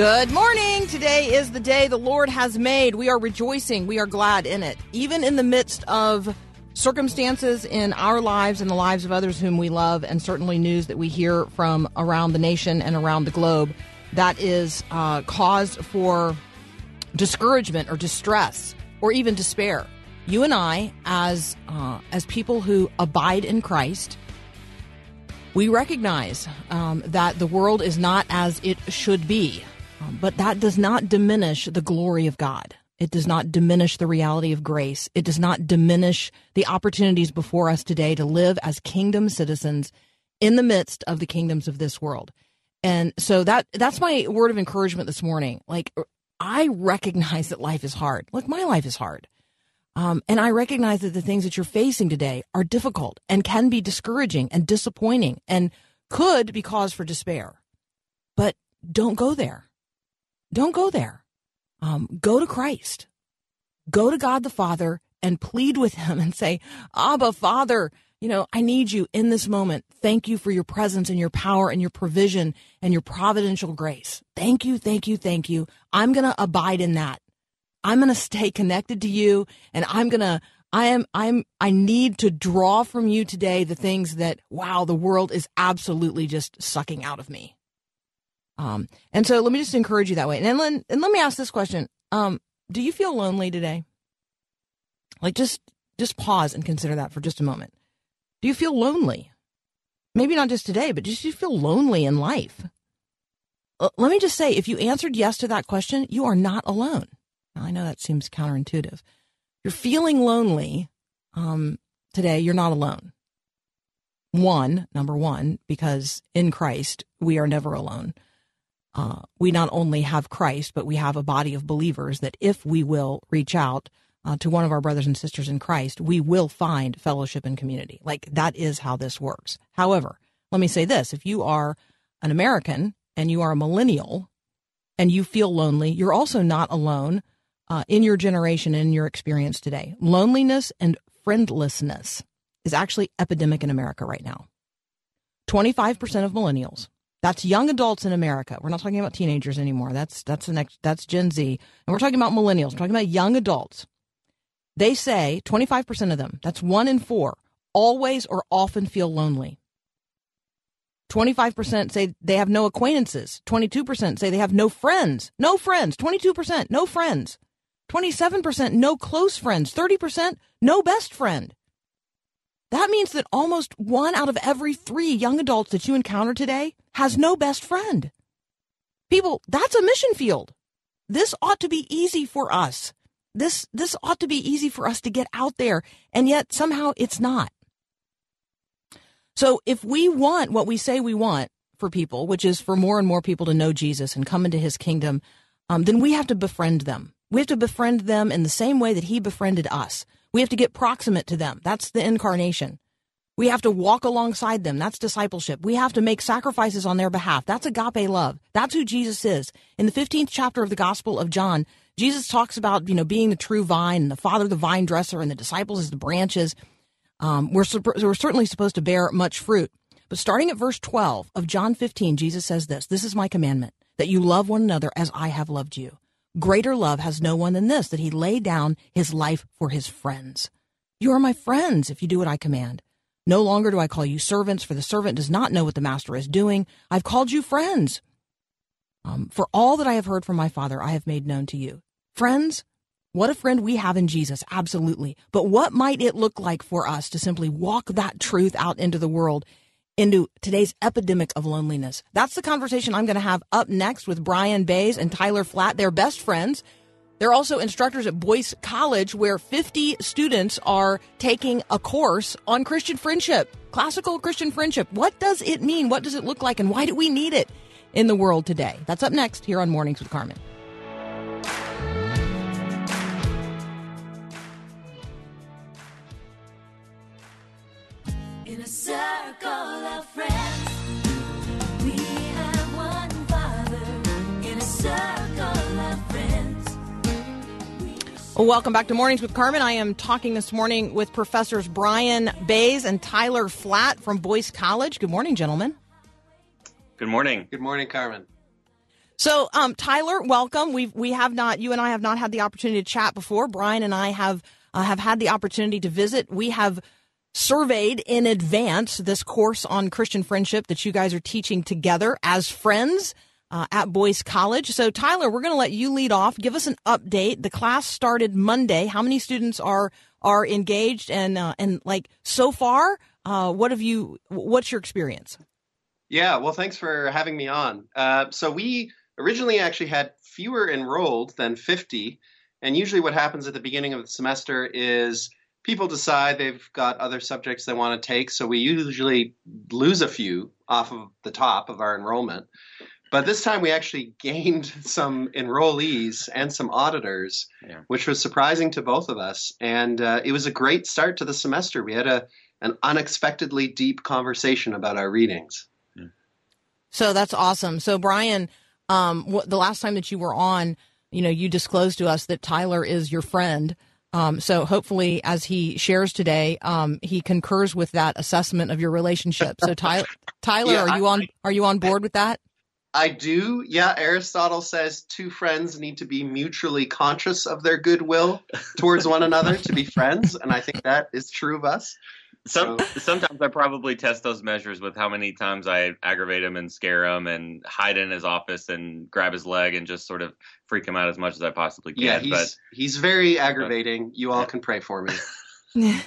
Good morning. Today is the day the Lord has made. We are rejoicing. We are glad in it. Even in the midst of circumstances in our lives and the lives of others whom we love, and certainly news that we hear from around the nation and around the globe that is uh, cause for discouragement or distress or even despair. You and I, as uh, as people who abide in Christ, we recognize um, that the world is not as it should be, but that does not diminish the glory of God. It does not diminish the reality of grace. It does not diminish the opportunities before us today to live as kingdom citizens in the midst of the kingdoms of this world. And so that that's my word of encouragement this morning. Like I recognize that life is hard. Like my life is hard. Um, and I recognize that the things that you're facing today are difficult and can be discouraging and disappointing and could be cause for despair. But don't go there. Don't go there. Um, go to Christ. Go to God the Father and plead with Him and say, Abba, Father, you know, I need you in this moment. Thank you for your presence and your power and your provision and your providential grace. Thank you, thank you, thank you. I'm going to abide in that. I'm going to stay connected to you and I'm going to I am I'm I need to draw from you today the things that wow, the world is absolutely just sucking out of me. Um and so let me just encourage you that way. And then and let me ask this question. Um do you feel lonely today? Like just just pause and consider that for just a moment. Do you feel lonely? Maybe not just today, but just you feel lonely in life. Uh, Let me just say if you answered yes to that question, you are not alone. Now, I know that seems counterintuitive. You're feeling lonely um, today, you're not alone. One, number one, because in Christ, we are never alone. Uh, we not only have Christ, but we have a body of believers that if we will reach out uh, to one of our brothers and sisters in Christ, we will find fellowship and community. Like that is how this works. However, let me say this if you are an American and you are a millennial and you feel lonely, you're also not alone uh, in your generation and in your experience today. Loneliness and friendlessness is actually epidemic in America right now. 25% of millennials. That's young adults in America. We're not talking about teenagers anymore. That's that's the next that's Gen Z. And we're talking about millennials. We're talking about young adults. They say 25% of them, that's 1 in 4, always or often feel lonely. 25% say they have no acquaintances. 22% say they have no friends. No friends. 22% no friends. 27% no close friends. 30% no best friend. That means that almost one out of every three young adults that you encounter today has no best friend. People, that's a mission field. This ought to be easy for us. This, this ought to be easy for us to get out there, and yet somehow it's not. So if we want what we say we want for people, which is for more and more people to know Jesus and come into his kingdom, um, then we have to befriend them. We have to befriend them in the same way that he befriended us. We have to get proximate to them. That's the incarnation. We have to walk alongside them. That's discipleship. We have to make sacrifices on their behalf. That's agape love. That's who Jesus is. In the 15th chapter of the Gospel of John, Jesus talks about, you know, being the true vine and the Father, the vine dresser, and the disciples as the branches. Um, we're, we're certainly supposed to bear much fruit. But starting at verse 12 of John 15, Jesus says this This is my commandment, that you love one another as I have loved you. Greater love has no one than this, that he lay down his life for his friends. You are my friends if you do what I command. No longer do I call you servants, for the servant does not know what the master is doing. I've called you friends. Um, for all that I have heard from my Father, I have made known to you. Friends, what a friend we have in Jesus, absolutely. But what might it look like for us to simply walk that truth out into the world, into today's epidemic of loneliness? That's the conversation I'm going to have up next with Bryan Baise and Tyler Flatt. They're best friends. They're also instructors at Boyce College, where 50 students are taking a course on Christian friendship, classical Christian friendship. What does it mean? What does it look like? And why do we need it in the world today? That's up next here on Mornings with Carmen. Welcome back to Mornings with Carmen. I am talking this morning with professors Bryan Baise and Tyler Flatt from Boyce College. Good morning, gentlemen. Good morning. Good morning, Carmen. So, um, Tyler, welcome. We we have not you and I have not had the opportunity to chat before. Bryan and I have uh, have had the opportunity to visit. We have surveyed in advance this course on Christian friendship that you guys are teaching together as friends uh, at Boyce College. So, Tyler, we're going to let you lead off. Give us an update. The class started Monday. How many students are are engaged and uh, and like so far? Uh, what have you? What's your experience? Yeah, well, thanks for having me on. Uh, so we originally actually had fewer enrolled than 50, and usually what happens at the beginning of the semester is people decide they've got other subjects they want to take, so we usually lose a few off of the top of our enrollment. But this time we actually gained some enrollees and some auditors, Yeah. which was surprising to both of us. And uh, it was a great start to the semester. We had a an unexpectedly deep conversation about our readings. So that's awesome. So Bryan, um, wh- the last time that you were on, you know, you disclosed to us that Tyler is your friend. Um, so hopefully, as he shares today, um, he concurs with that assessment of your relationship. So Tyler, Tyler, Yeah, are you I- on? Are you on board with that? I do. Yeah, Aristotle says two friends need to be mutually conscious of their goodwill towards one another to be friends, and I think that is true of us. Some, So- sometimes I probably test those measures with how many times I aggravate him and scare him and hide in his office and grab his leg and just sort of freak him out as much as I possibly can. Yeah, he's but he's very aggravating. You all can pray for me.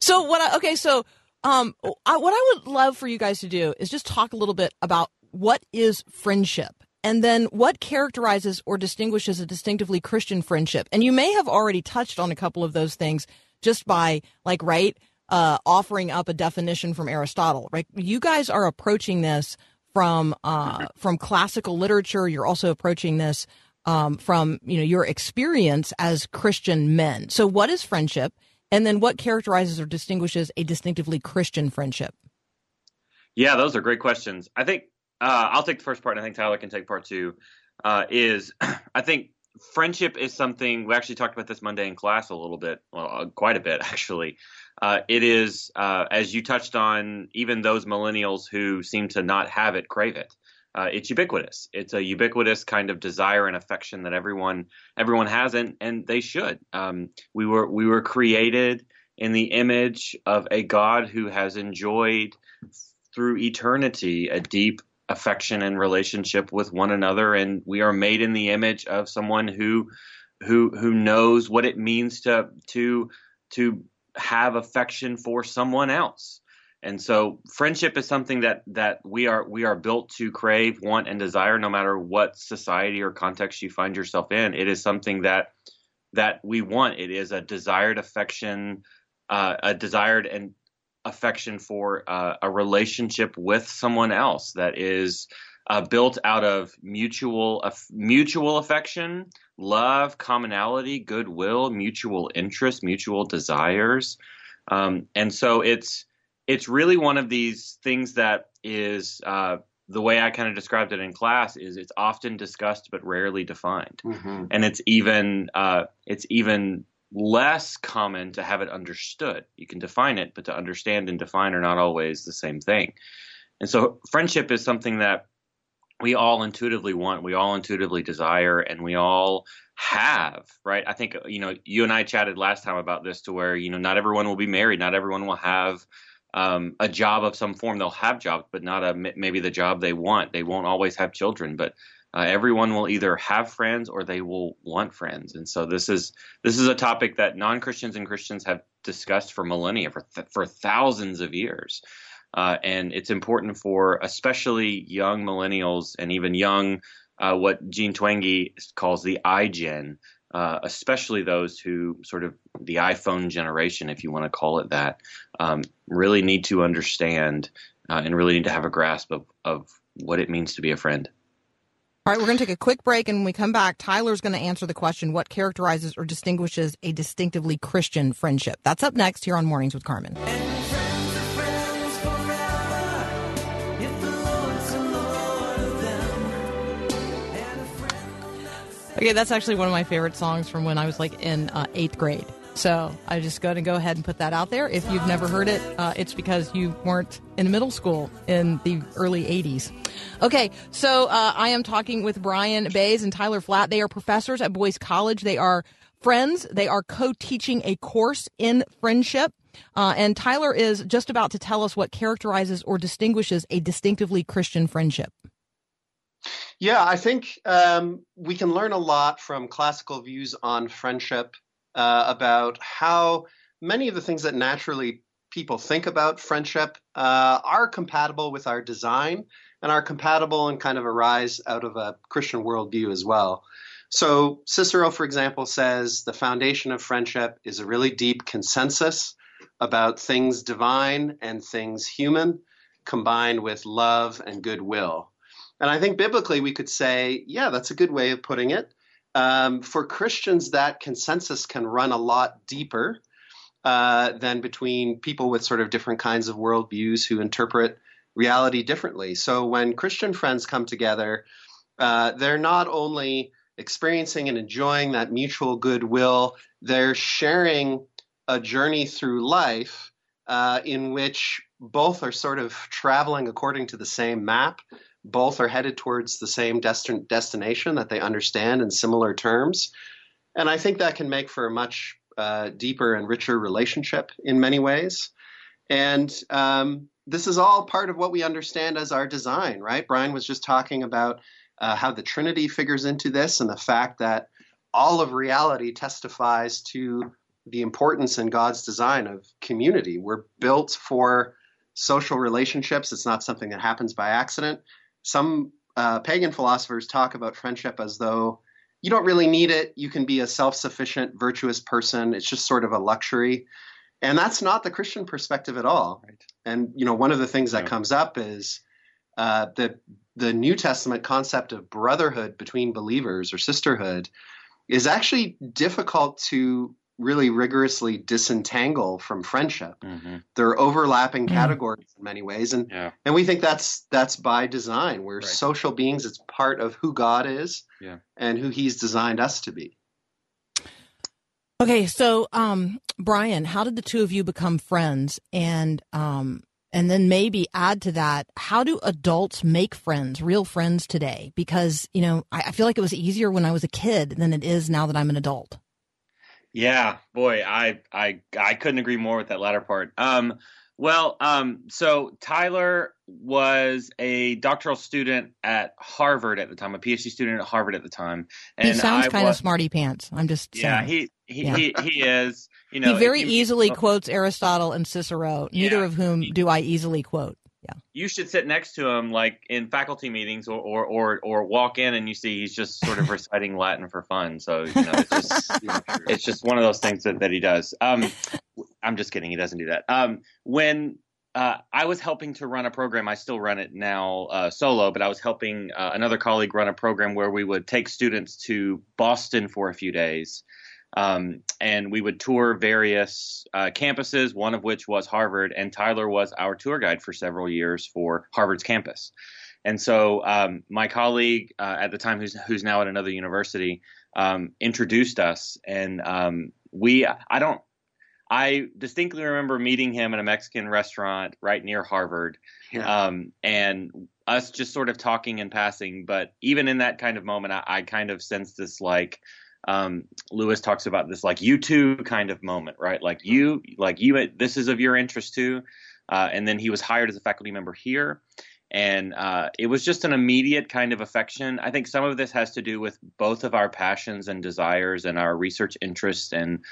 So what? I, okay, so um, I, what I would love for you guys to do is just talk a little bit about what is friendship, and then what characterizes or distinguishes a distinctively Christian friendship. And you may have already touched on a couple of those things just by like right uh, offering up a definition from Aristotle. Right? You guys are approaching this from uh, from classical literature. You're also approaching this um, from you know your experience as Christian men. So, what is friendship? And then what characterizes or distinguishes a distinctively Christian friendship? yeah, those are great questions. I think uh, I'll take the first part, and I think Tyler can take part two. Uh, is I think friendship is something we actually talked about this Monday in class a little bit, well, uh, quite a bit actually. Uh, it is, uh, as you touched on, even those millennials who seem to not have it crave it. Uh, it's ubiquitous. It's a ubiquitous kind of desire and affection that everyone everyone has, and and they should. Um, we were we were created in the image of a God who has enjoyed through eternity a deep affection and relationship with one another, and we are made in the image of someone who who who knows what it means to to to have affection for someone else. And so friendship is something that that we are we are built to crave, want and desire no matter what society or context you find yourself in. It is something that that we want. It is a desired affection, uh, a desired and affection for uh, a relationship with someone else that is uh, built out of mutual mutual affection, love, commonality, goodwill, mutual interest, mutual desires, um, and so it's it's really one of these things that is uh, the way I kind of described it in class is it's often discussed but rarely defined, hmm and it's even uh, it's even less common to have it understood. You can define it, but to understand and define are not always the same thing. And so friendship is something that we all intuitively want, we all intuitively desire, and we all have, right? I think, you know, you and I chatted last time about this to where, you know, not everyone will be married, not everyone will have um, a job of some form. They'll have jobs, but not a, maybe the job they want. They won't always have children, but uh, everyone will either have friends or they will want friends. And so this is this is a topic that non-Christians and Christians have discussed for millennia, for th- for thousands of years. Uh, and it's important for especially young millennials and even young uh, what Jean Twenge calls the iGen, uh, especially those who sort of the iPhone generation, if you want to call it that, um, really need to understand uh, and really need to have a grasp of, of what it means to be a friend. All right, we're going to take a quick break, and when we come back, Tyler's going to answer the question what characterizes or distinguishes a distinctively Christian friendship? That's up next here on Mornings with Carmen. Okay, that's actually one of my favorite songs from when I was like in uh, eighth grade. So I just going to go ahead and put that out there. If you've never heard it, uh, it's because you weren't in middle school in the early 80s. Okay, so uh, I am talking with Bryan Baise and Tyler Flatt. They are professors at Boyce College. They are friends. They are co teaching a course in friendship. Uh, and Tyler is just about to tell us what characterizes or distinguishes a distinctively Christian friendship. Yeah, I think um, we can learn a lot from classical views on friendship uh, about how many of the things that naturally people think about friendship uh, are compatible with our design and are compatible and kind of arise out of a Christian worldview as well. So, Cicero, for example, says the foundation of friendship is a really deep consensus about things divine and things human, combined with love and goodwill. And I think biblically we could say, yeah, that's a good way of putting it. Um, for Christians, that consensus can run a lot deeper uh, than between people with sort of different kinds of worldviews who interpret reality differently. So when Christian friends come together, uh, they're not only experiencing and enjoying that mutual goodwill, they're sharing a journey through life uh, in which both are sort of traveling according to the same map. Both are headed towards the same destin- destination that they understand in similar terms. And I think that can make for a much uh, deeper and richer relationship in many ways. And um, this is all part of what we understand as our design, right? Bryan was just talking about uh, how the Trinity figures into this and the fact that all of reality testifies to the importance in God's design of community. We're built for social relationships, it's not something that happens by accident. Some uh, pagan philosophers talk about friendship as though you don't really need it. You can be a self sufficient, virtuous person. It's just sort of a luxury. And that's not the Christian perspective at all. And, you know, one of the things that Yeah. comes up is uh, the, the New Testament concept of brotherhood between believers or sisterhood is actually difficult to really rigorously disentangle from friendship. Mm-hmm. They're overlapping Mm. categories in many ways. And Yeah. and we think that's that's by design. We're Right. social beings. It's part of who God is Yeah. and who He's designed us to be. Okay, so um, Bryan, how did the two of you become friends? And um, and then maybe add to that, how do adults make friends, real friends today? Because you know, I, I feel like it was easier when I was a kid than it is now that I'm an adult. Yeah, boy, I I I couldn't agree more with that latter part. Um, well, um, so Tyler was a doctoral student at Harvard at the time, a PhD student at Harvard at the time, and he sounds I kind was, of smarty pants. I'm just Yeah, saying. he he, Yeah. he he is. You know, he very you- easily quotes Aristotle and Cicero, neither Yeah. of whom do I easily quote. You should sit next to him like in faculty meetings or, or or or walk in and you see he's just sort of reciting Latin for fun. So you know, it's just it's just one of those things that, that he does. Um, I'm just kidding. He doesn't do that. Um, when uh, I was helping to run a program, I still run it now uh, solo, but I was helping uh, another colleague run a program where we would take students to Boston for a few days. Um, and we would tour various uh, campuses, one of which was Harvard, and Tyler was our tour guide for several years for Harvard's campus. And so um, my colleague uh, at the time, who's who's now at another university, um, introduced us, and um, we I don't I distinctly remember meeting him at a Mexican restaurant right near Harvard, Yeah. um, and us just sort of talking and passing. But even in that kind of moment, I, I kind of sensed this like um, Lewis talks about this like you too kind of moment, right? Like you, like you, this is of your interest too. Uh, and then he was hired as a faculty member here. And uh, it was just an immediate kind of affection. I think some of this has to do with both of our passions and desires and our research interests and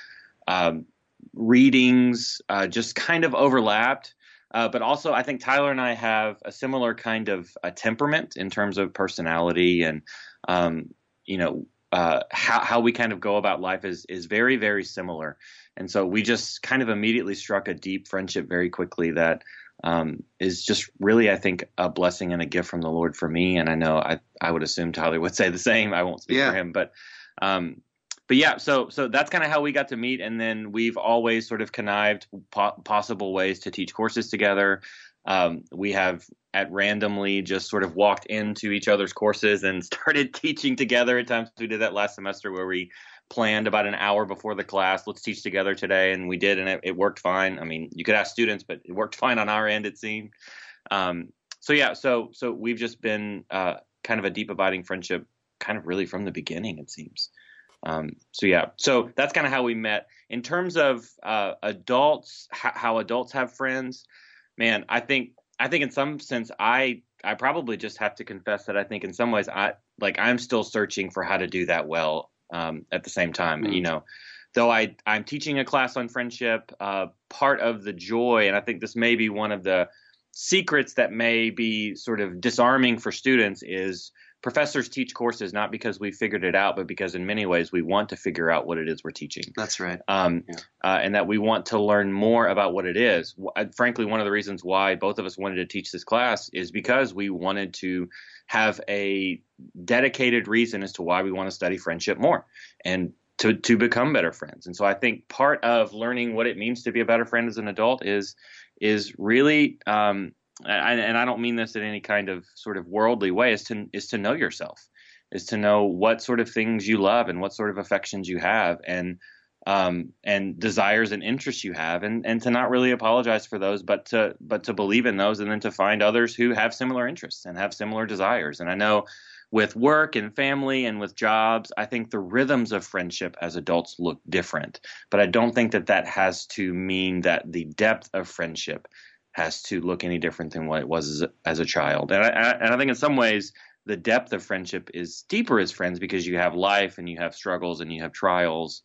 um, readings uh, just kind of overlapped. Uh, but also, I think Tyler and I have a similar kind of uh temperament in terms of personality and, um, you know, uh, how how we kind of go about life is is very very similar, and so we just kind of immediately struck a deep friendship very quickly that um, is just really I think a blessing and a gift from the Lord for me, and I know I I would assume Tyler would say the same. I won't speak Yeah. for him, but um, but yeah, so so that's kind of how we got to meet, and then we've always sort of connived po- possible ways to teach courses together. Um, we have at randomly just sort of walked into each other's courses and started teaching together. At times we did that last semester where we planned about an hour before the class. Let's teach together today, and we did, and it, it worked fine. I mean, you could ask students, but it worked fine on our end. It seemed. Um, so yeah, so so we've just been uh, kind of a deep, abiding friendship, kind of really from the beginning. It seems. Um, so yeah, so that's kind of how we met. In terms of uh, adults, h- how adults have friends, man, I think I think in some sense I I probably just have to confess that I think in some ways I like I'm still searching for how to do that well. Um, at the same time, Mm. you know, though I I'm teaching a class on friendship, uh, part of the joy, and I think this may be one of the secrets that may be sort of disarming for students is professors teach courses not because we figured it out, but because in many ways we want to figure out what it is we're teaching. That's right. Um, Yeah. uh, and that we want to learn more about what it is. W- uh, Frankly, one of the reasons why both of us wanted to teach this class is because we wanted to have a dedicated reason as to why we want to study friendship more and to, to become better friends. And so I think part of learning what it means to be a better friend as an adult is is really um, and, I don't mean this in any kind of sort of worldly way is to is to know yourself is to know what sort of things you love and what sort of affections you have and um, and desires and interests you have. And, and to not really apologize for those but to but to believe in those and then to find others who have similar interests and have similar desires. And I know with work and family and with jobs I think the rhythms of friendship as adults look different. But I don't think that that has to mean that the depth of friendship has to look any different than what it was as a, as a child. And I, and I think in some ways, the depth of friendship is deeper as friends because you have life and you have struggles and you have trials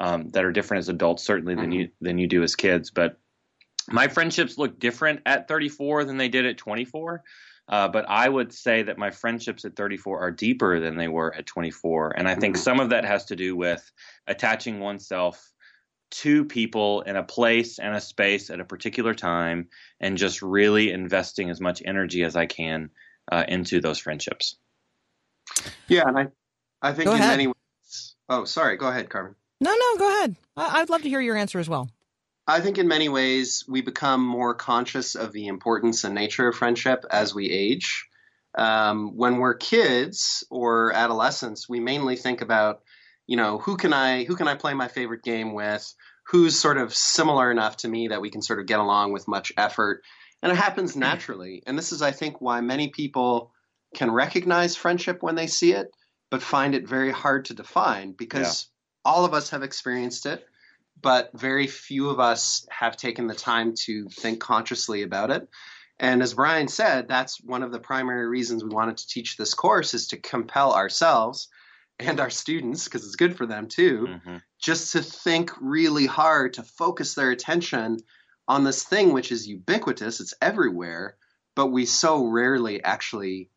um, that are different as adults, certainly than you than you do as kids. But my friendships look different at 34 than they did at 24. Uh, but I would say that my friendships at 34 are deeper than they were at 24. And I think some of that has to do with attaching oneself to people in a place and a space at a particular time and just really investing as much energy as I can uh, into those friendships. Yeah, and I, I think Go in ahead. many ways. Oh, sorry. Go ahead, Carmen. No, no, go ahead. I- I'd love to hear your answer as well. I think in many ways we become more conscious of the importance and nature of friendship as we age. Um, when we're kids or adolescents, we mainly think about, you know, who can I who can I play my favorite game with? Who's sort of similar enough to me that we can sort of get along with much effort, and it happens hmm. naturally. And this is, I think, why many people can recognize friendship when they see it, but find it very hard to define because all of us have experienced it but very few of us have taken the time to think consciously about it. And as Bryan said, that's one of the primary reasons we wanted to teach this course is to compel ourselves and our students, because it's good for them too, hmm just to think really hard to focus their attention on this thing which is ubiquitous, it's everywhere, but we so rarely actually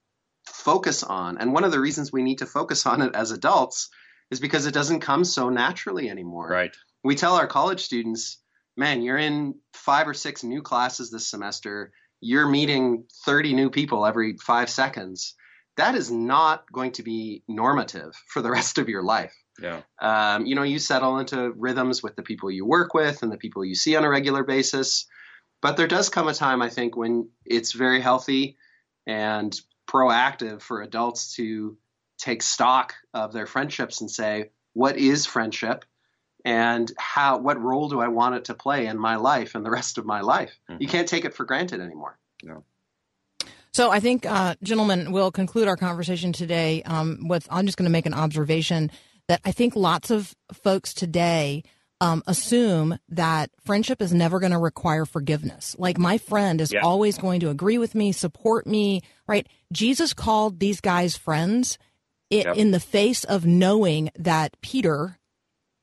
focus on. And one of the reasons we need to focus on it as adults is because it doesn't come so naturally anymore Right. we tell our college students, man, you're in five or six new classes this semester. You're meeting 30 new people every five seconds. That is not going to be normative for the rest of your life. Yeah. Um, you know, you settle into rhythms with the people you work with and the people you see on a regular basis. But there does come a time, I think, when it's very healthy and proactive for adults to take stock of their friendships and say, what is friendship? and how what role do I want it to play in my life and the rest of my life? You can't take it for granted anymore. So I think, uh, gentlemen, we'll conclude our conversation today um, with. I'm just going to make an observation that I think lots of folks today um, assume that friendship is never going to require forgiveness. Like my friend is Yeah. always going to agree with me, support me. Right? Jesus called these guys friends i Yep. in the face of knowing that Peter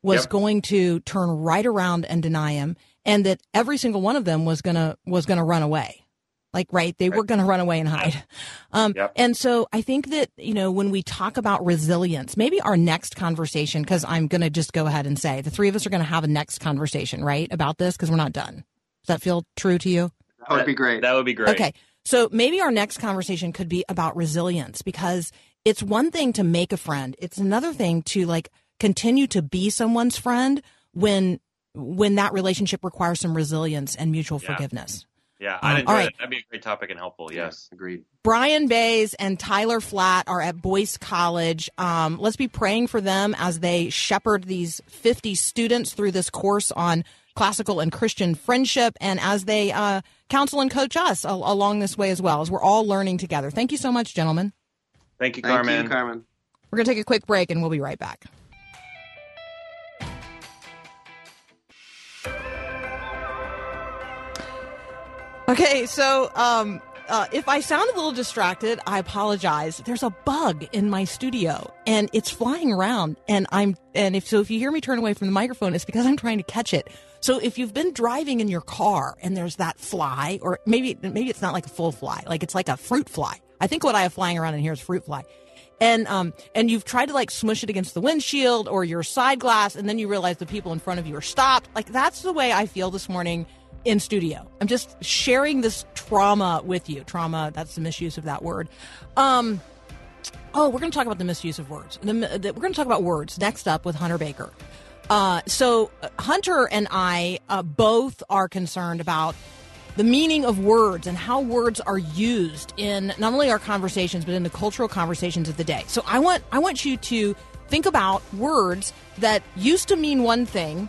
was Yep. going to turn right around and deny him. and that every single one of them was gonna was gonna run away. Like, right, they were gonna run away and hide. Um, Yep. and so I think that, you know, when we talk about resilience, maybe our next conversation, because I'm gonna just go ahead and say the three of us are gonna have a next conversation, right, about this, because we're not done. Does that feel true to you? That would be great. That would be great. Okay. So maybe our next conversation could be about resilience because it's one thing to make a friend. It's another thing to like continue to be someone's friend when when that relationship requires some resilience and mutual Yeah. forgiveness. Yeah, Um, I'd enjoy all right. that. That'd be a great topic and helpful. Yes. agreed. Bryan Baise and Tyler Flatt are at Boyce College. Um, let's be praying for them as they shepherd these 50 students through this course on classical and Christian friendship and as they uh, counsel and coach us al- along this way as well, as we're all learning together. Thank you so much, gentlemen. Thank you, Thank Carmen. you, Carmen. We're going to take a quick break and we'll be right back. Okay, so um, uh, if I sound a little distracted, I apologize. There's a bug in my studio, and it's flying around. And I'm and if so, if you hear me turn away from the microphone, it's because I'm trying to catch it. So if you've been driving in your car and there's that fly, or maybe maybe it's not like a full fly, like it's like a fruit fly. I think what I have flying around in here is fruit fly. And um and you've tried to like smush it against the windshield or your side glass, and then you realize the people in front of you are stopped. Like that's the way I feel this morning in studio. I'm just sharing this trauma with you. Trauma, that's the misuse of that word. Um, oh, we're going to talk about the misuse of words. The, the, we're going to talk about words next up with Hunter Baker. Uh, so, uh, Hunter and I uh, both are concerned about the meaning of words and how words are used in not only our conversations but in the cultural conversations of the day. So, I want I want you to think about words that used to mean one thing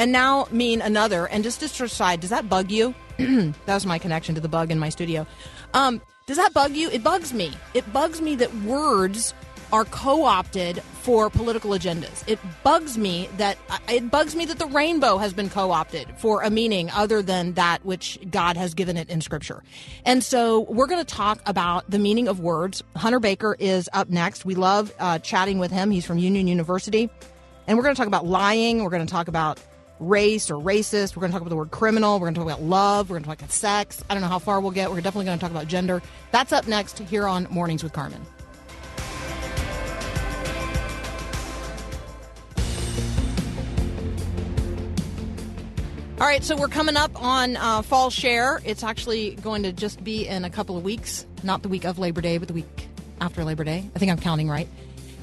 and now mean another. And just to decide, does that bug you? that was my connection to the bug in my studio. Um, does that bug you? It bugs me. It bugs me that words are co-opted for political agendas. It bugs me that it bugs me that the rainbow has been co-opted for a meaning other than that which God has given it in Scripture. And so we're going to talk about the meaning of words. Hunter Baker is up next. We love uh, chatting with him. He's from Union University, and we're going to talk about lying. We're going to talk about race or racist. We're going to talk about the word criminal. We're going to talk about love. We're going to talk about sex. I don't know how far we'll get. We're definitely going to talk about gender. That's up next here on Mornings with Carmen. All right, so we're coming up on uh, Fall Share. It's actually going to just be in a couple of weeks, not the week of Labor Day, but the week after Labor Day. I think I'm counting right.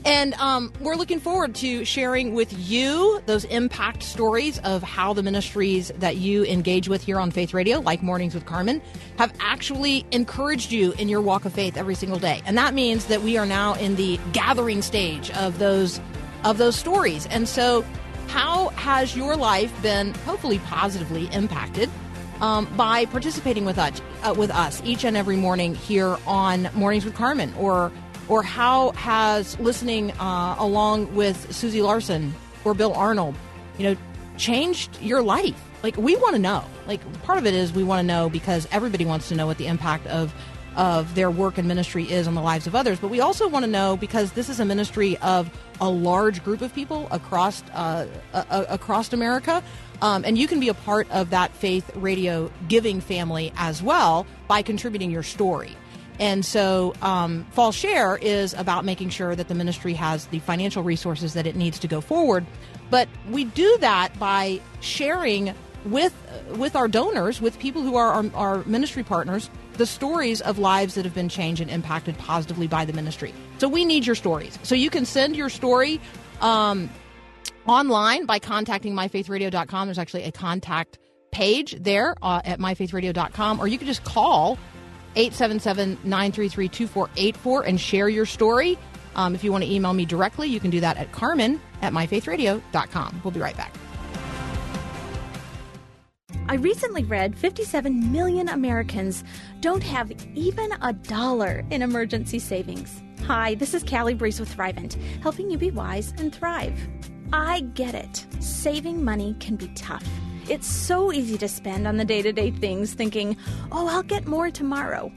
And um, we're looking forward to sharing with you those impact stories of how the ministries that you engage with here on Faith Radio, like Mornings with Carmen, have actually encouraged you in your walk of faith every single day. And that means that we are now in the gathering stage of those of those stories. And so, how has your life been hopefully positively impacted um, by participating with us, uh, with us each and every morning here on Mornings with Carmen, or or how has listening uh, along with Susie Larson or Bill Arnold, you know, changed your life? Like we want to know. Like part of it is we want to know because everybody wants to know what the impact of of their work and ministry is on the lives of others. But we also want to know because this is a ministry of a large group of people across uh, across America. Um, and you can be a part of that faith radio giving family as well by contributing your story. And so, um, Fall Share is about making sure that the ministry has the financial resources that it needs to go forward. But we do that by sharing with with our donors, with people who are our, our ministry partners, the stories of lives that have been changed and impacted positively by the ministry. So we need your stories. So you can send your story um, online by contacting myfaithradio.com. There's actually a contact page there uh, at myfaithradio.com, or you can just call 877-933-2484 and share your story. Um, if you want to email me directly, you can do that at carmen at myfaithradio.com. We'll be right back. I recently read 57 million Americans don't have even a dollar in emergency savings. Hi, this is Callie Breeze with Thrivent, helping you be wise and thrive. I get it. Saving money can be tough. It's so easy to spend on the day to day things thinking, oh, I'll get more tomorrow.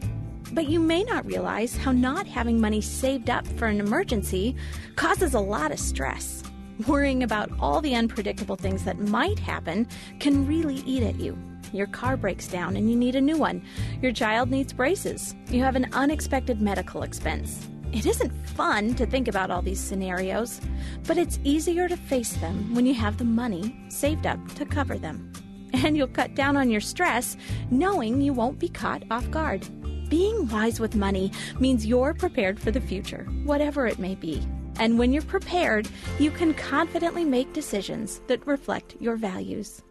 But you may not realize how not having money saved up for an emergency causes a lot of stress. Worrying about all the unpredictable things that might happen can really eat at you. Your car breaks down and you need a new one. Your child needs braces. You have an unexpected medical expense. It isn't fun to think about all these scenarios, but it's easier to face them when you have the money saved up to cover them. And you'll cut down on your stress knowing you won't be caught off guard. Being wise with money means you're prepared for the future, whatever it may be. And when you're prepared, you can confidently make decisions that reflect your values.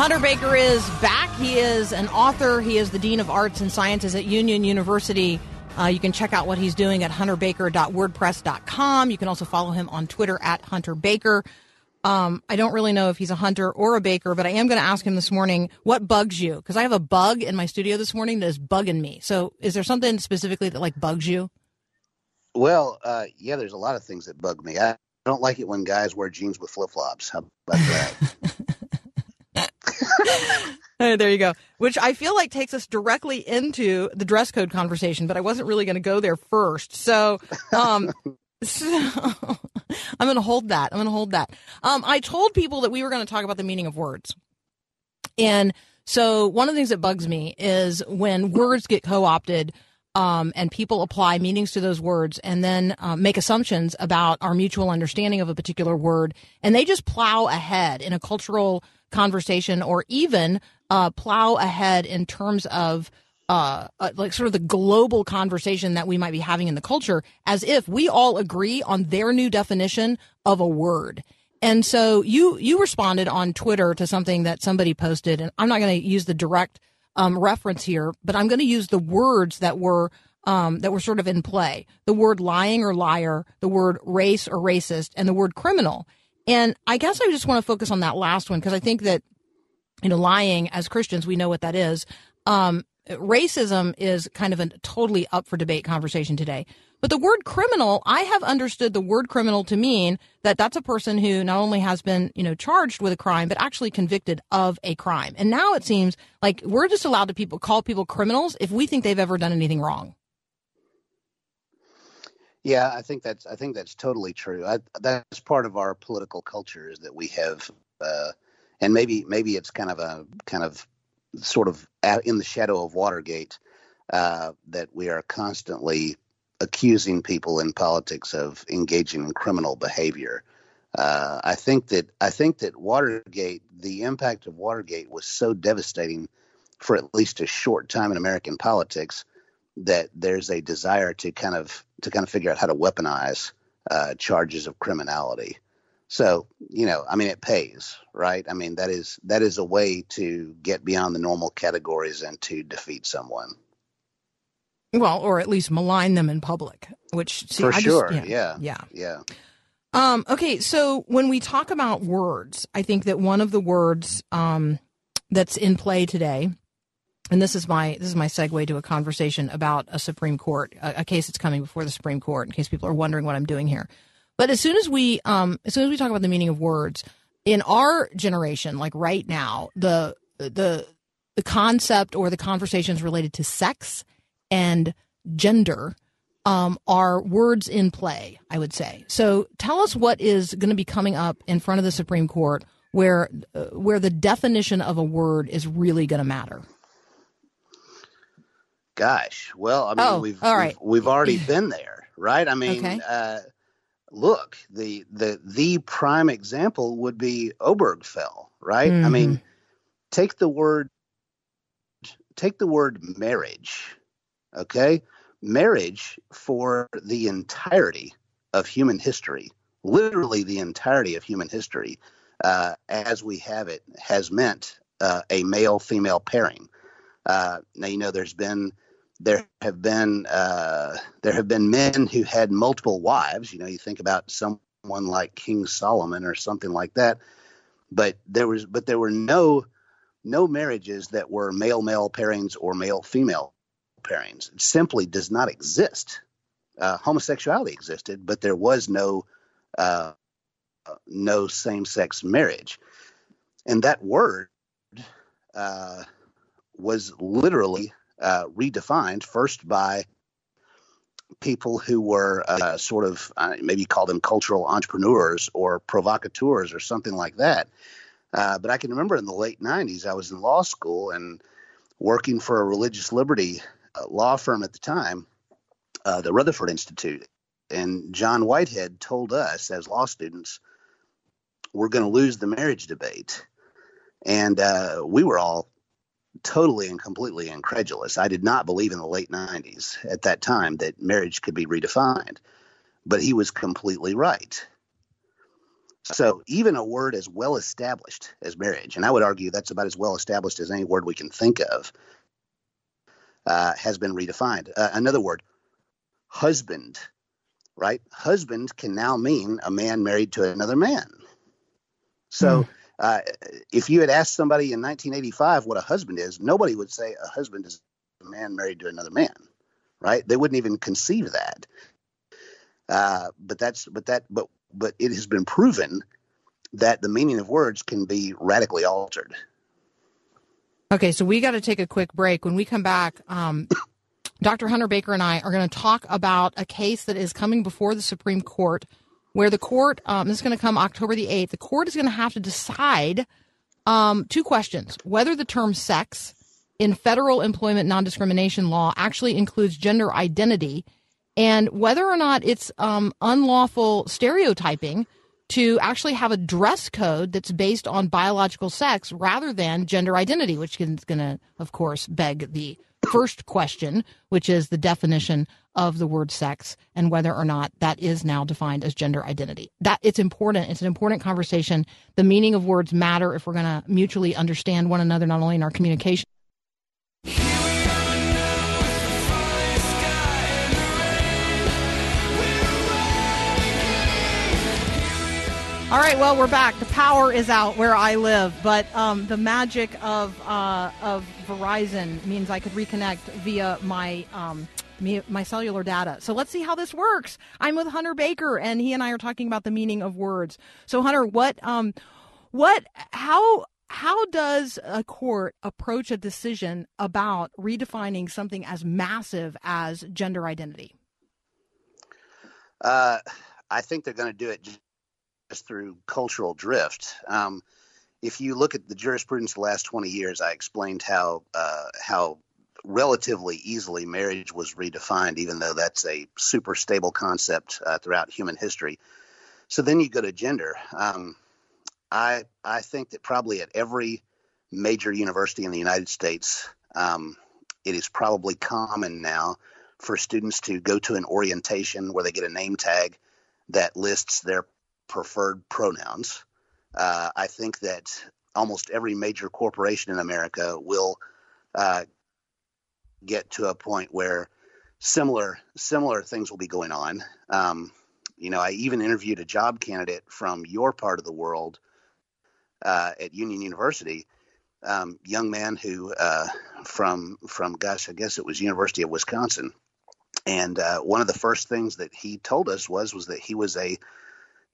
Hunter Baker is back. He is an author. He is the Dean of Arts and Sciences at Union University. Uh, you can check out what he's doing at hunterbaker.wordpress.com. You can also follow him on Twitter at Hunter Baker. Um, I don't really know if he's a hunter or a baker, but I am going to ask him this morning what bugs you because I have a bug in my studio this morning that is bugging me. So, is there something specifically that like bugs you? Well, uh, yeah, there's a lot of things that bug me. I don't like it when guys wear jeans with flip flops. How about that? Uh, there you go. Which I feel like takes us directly into the dress code conversation, but I wasn't really going to go there first. So, um, so I'm going to hold that. I'm going to hold that. Um, I told people that we were going to talk about the meaning of words. And so one of the things that bugs me is when words get co-opted um, and people apply meanings to those words and then um, make assumptions about our mutual understanding of a particular word, and they just plow ahead in a cultural conversation or even uh, plow ahead in terms of uh, uh, like sort of the global conversation that we might be having in the culture as if we all agree on their new definition of a word. And so you you responded on Twitter to something that somebody posted, and I'm not going to use the direct um, reference here, but I'm going to use the words that were um, that were sort of in play: the word lying or liar, the word race or racist, and the word criminal. And I guess I just want to focus on that last one because I think that you know lying as Christians we know what that is. Um, racism is kind of a totally up for debate conversation today. But the word criminal, I have understood the word criminal to mean that that's a person who not only has been, you know, charged with a crime, but actually convicted of a crime. And now it seems like we're just allowed to people call people criminals if we think they've ever done anything wrong. Yeah, I think that's I think that's totally true. I, that's part of our political culture is that we have, uh, and maybe maybe it's kind of a kind of sort of in the shadow of Watergate uh, that we are constantly accusing people in politics of engaging in criminal behavior. Uh, I think that I think that Watergate, the impact of Watergate was so devastating for at least a short time in American politics that there's a desire to kind of to kind of figure out how to weaponize uh, charges of criminality. So you know, I mean, it pays, right? I mean, that is that is a way to get beyond the normal categories and to defeat someone. Well, or at least malign them in public, which see, For I just- sure, yeah, yeah. yeah. Yeah. Um, okay, so when we talk about words, I think that one of the words um, that's in play today, and this is my this is my segue to a conversation about a Supreme Court, a, a case that's coming before the Supreme Court. In case people are wondering what I'm doing here, but as soon as we um, as soon as we talk about the meaning of words in our generation, like right now, the the the concept or the conversations related to sex and gender um, are words in play, I would say. So tell us what is going to be coming up in front of the Supreme Court where uh, where the definition of a word is really going to matter. Gosh, well, I mean, Oh, we've, all right. we've we've already been there, right? I mean, Okay. uh, look, the the the prime example would be Obergefell, right? I Mm-hmm. mean, take the word take the word marriage, okay? Marriage for the entirety of human history, literally the entirety of human history, uh, as we have it, has meant uh, a male female pairing. Uh, now you know there's been there have been uh, there have been men who had multiple wives. You know, you think about someone like King Solomon or something like that. But there was but there were no no marriages that were male male pairings or male female pairings. It simply does not exist. Uh, homosexuality existed, but there was no uh, no same sex marriage. and that word uh, was literally uh, redefined first by people who were uh, sort of uh, maybe call them cultural entrepreneurs or provocateurs or something like that. Uh, but I can remember in the late 90s, I was in law school and working for a religious liberty uh, law firm at the time, uh, the Rutherford Institute. And John Whitehead told us as law students, we're going to lose the marriage debate. And uh, we were all totally and completely incredulous. I did not believe in the late 90s at that time that marriage could be redefined, but he was completely right. So, even a word as well established as marriage, and I would argue that's about as well established as any word we can think of, uh, has been redefined. Uh, another word, husband, right? Husband can now mean a man married to another man. So, uh, if you had asked somebody in 1985 what a husband is, nobody would say a husband is a man married to another man, right? They wouldn't even conceive that. Uh, but that's but that but but it has been proven that the meaning of words can be radically altered. Okay, so we got to take a quick break. When we come back, um, Dr. Hunter Baker and I are going to talk about a case that is coming before the Supreme Court, where the court, um, this is going to come October the 8th, the court is going to have to decide um, two questions. Whether the term sex in federal employment non discrimination law actually includes gender identity and whether or not it's um, unlawful stereotyping to actually have a dress code that's based on biological sex rather than gender identity, which is going to, of course, beg the first question, which is the definition of the word sex and whether or not that is now defined as gender identity. That it's important. It's an important conversation. The meaning of words matter if we're going to mutually understand one another, not only in our communication. All right, well, we're back. The power is out where I live, but um, the magic of uh, of Verizon means I could reconnect via my um, me, my cellular data. So let's see how this works. I'm with Hunter Baker, and he and I are talking about the meaning of words. So, Hunter, what um, what how how does a court approach a decision about redefining something as massive as gender identity? Uh, I think they're going to do it through cultural drift. Um, if you look at the jurisprudence the last 20 years, I explained how uh, how relatively easily marriage was redefined, even though that's a super stable concept uh, throughout human history. So then you go to gender. Um, I I think that probably at every major university in the United States, um, it is probably common now for students to go to an orientation where they get a name tag that lists their preferred pronouns. Uh, I think that almost every major corporation in America will uh, get to a point where similar similar things will be going on. Um, you know, I even interviewed a job candidate from your part of the world uh, at Union University, um, young man who uh, from from gosh, I guess it was University of Wisconsin, and uh, one of the first things that he told us was was that he was a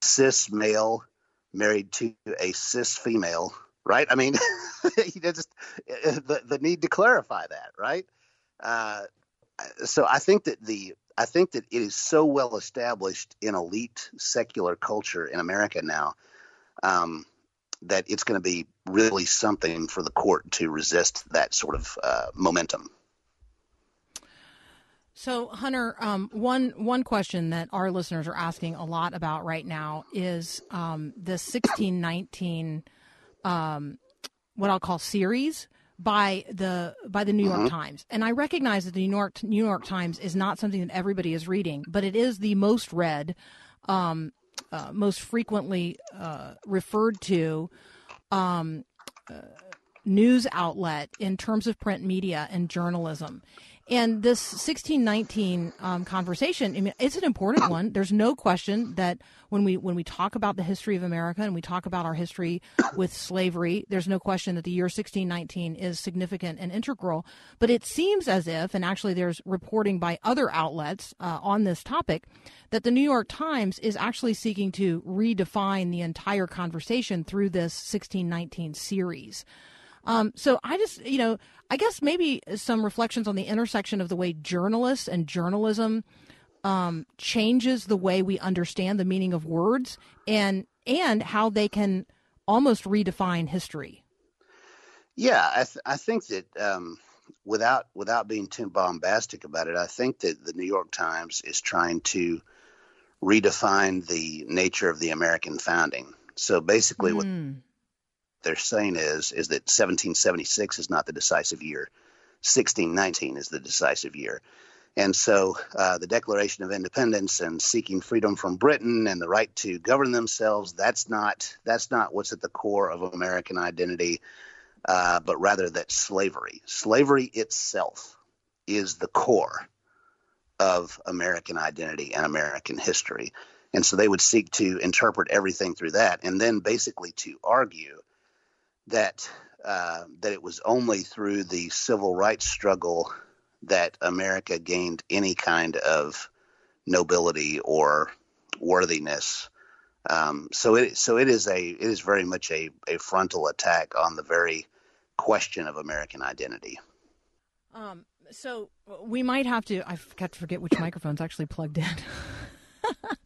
cis male married to a cis female, right? I mean, just the the need to clarify that, right? Uh, so I think that the I think that it is so well established in elite secular culture in America now um, that it's going to be really something for the court to resist that sort of uh, momentum. So, Hunter, um, one one question that our listeners are asking a lot about right now is um, the sixteen nineteen, um, what I'll call series by the by the New York Times, and I recognize that the New York New York Times is not something that everybody is reading, but it is the most read, um, uh, most frequently uh, referred to. Um, uh, news outlet in terms of print media and journalism And this 1619 um, conversation, I mean, it's an important one. There's no question that when we when we talk about the history of America and we talk about our history with slavery, there's no question that the year 1619 is significant and integral. But it seems as if, and actually, there's reporting by other outlets uh, on this topic, that the New York Times is actually seeking to redefine the entire conversation through this 1619 series. Um, so I just, you know, I guess maybe some reflections on the intersection of the way journalists and journalism um, changes the way we understand the meaning of words and and how they can almost redefine history. Yeah, I, th- I think that um, without without being too bombastic about it, I think that the New York Times is trying to redefine the nature of the American founding. So basically, what Mm. They're saying is is that 1776 is not the decisive year, 1619 is the decisive year. And so uh, the Declaration of Independence and seeking freedom from Britain and the right to govern themselves, that's not that's not what's at the core of American identity, uh, but rather that slavery. Slavery itself is the core of American identity and American history. And so they would seek to interpret everything through that and then basically to argue that uh, that it was only through the civil rights struggle that America gained any kind of nobility or worthiness. Um, so it so it is a it is very much a, a frontal attack on the very question of American identity. Um, so we might have to. I got to forget which microphone's actually plugged in.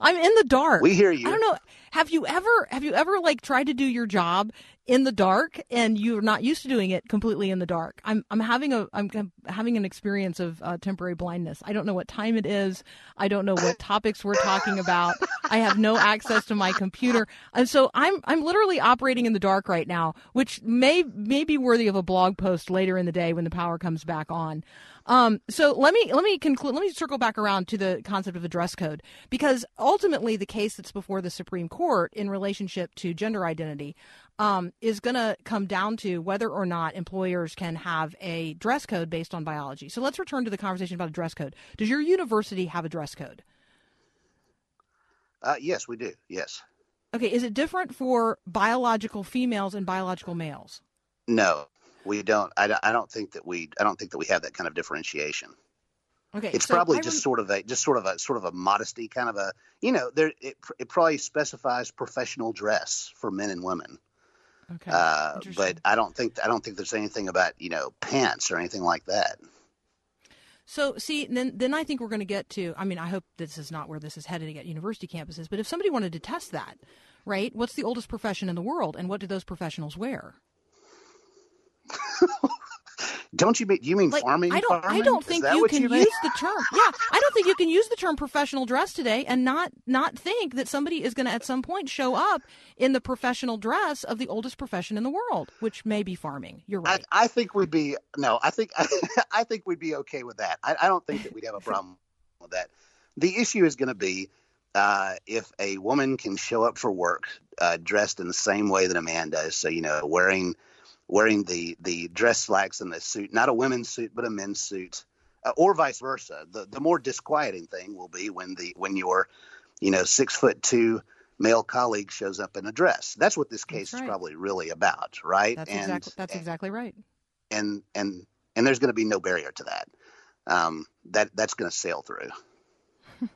I'm in the dark. We hear you. I don't know. Have you ever have you ever like tried to do your job in the dark and you're not used to doing it completely in the dark? I'm I'm having a I'm having an experience of uh, temporary blindness. I don't know what time it is. I don't know what topics we're talking about. I have no access to my computer, and so I'm I'm literally operating in the dark right now, which may may be worthy of a blog post later in the day when the power comes back on. Um, so let me let me conclude. Let me circle back around to the concept of a dress code because ultimately the case that's before the Supreme Court in relationship to gender identity um, is going to come down to whether or not employers can have a dress code based on biology. So let's return to the conversation about a dress code. Does your university have a dress code? Uh, yes, we do. Yes. Okay, is it different for biological females and biological males? No, we don't. I, don't- I don't think that we. I don't think that we have that kind of differentiation. Okay, It's so probably I just sort of a just sort of a sort of a modesty kind of a you know there it, it probably specifies professional dress for men and women. Okay. Uh, but I don't think I don't think there's anything about you know pants or anything like that. So see, then then I think we're going to get to. I mean, I hope this is not where this is headed at university campuses. But if somebody wanted to test that, right? What's the oldest profession in the world, and what do those professionals wear? Don't you mean you mean Like, farming? I don't. I don't think you can you use the term. Yeah, I don't think you can use the term professional dress today and not not think that somebody is going to at some point show up in the professional dress of the oldest profession in the world, which may be farming. You're right. I think we'd be no. I think I think we'd be okay with that. I, I don't think that we'd have a problem with that. The issue is going to be uh, if a woman can show up for work uh, dressed in the same way that a man does. So you know, wearing wearing the the dress slacks and the suit, not a women's suit but a men's suit, uh, or vice versa. The the more disquieting thing will be when the when your you know six foot two male colleague shows up in a dress. That's what this case right. is probably really about, right? That's and exactly that's exactly right. and and and there's going to be no barrier to that. Um, that that's going to sail through.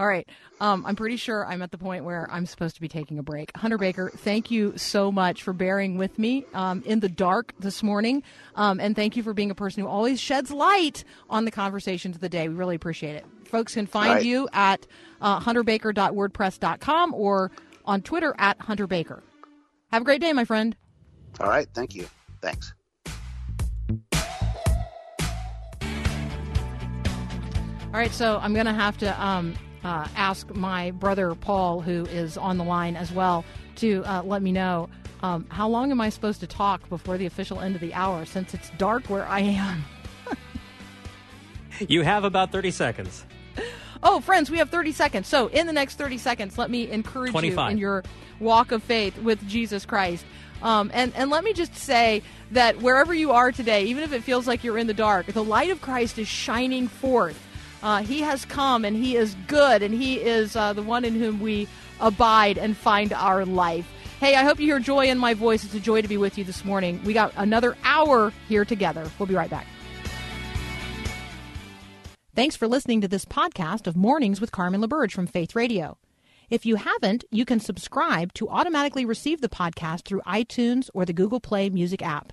All right. Um, I'm pretty sure I'm at the point where I'm supposed to be taking a break. Hunter Baker, thank you so much for bearing with me um, in the dark this morning. Um, and thank you for being a person who always sheds light on the conversations of the day. We really appreciate it. Folks can find right. you at uh, hunterbaker.wordpress.com or on Twitter at hunterbaker. Have a great day, my friend. All right, thank you. Thanks. All right, so I'm going to have to um, uh, ask my brother Paul, who is on the line as well, to uh, let me know um, how long am I supposed to talk before the official end of the hour since it's dark where I am. You have about 30 seconds. Oh, friends, we have 30 seconds. So, in the next 30 seconds, let me encourage you in your walk of faith with Jesus Christ. Um, and, and let me just say that wherever you are today, even if it feels like you're in the dark, the light of Christ is shining forth. Uh, he has come and He is good and He is uh, the one in whom we abide and find our life. Hey, I hope you hear joy in my voice. It's a joy to be with you this morning. We got another hour here together. We'll be right back. Thanks for listening to this podcast of Mornings with Carmen LaBerge from Faith Radio. If you haven't, you can subscribe to automatically receive the podcast through iTunes or the Google Play Music app.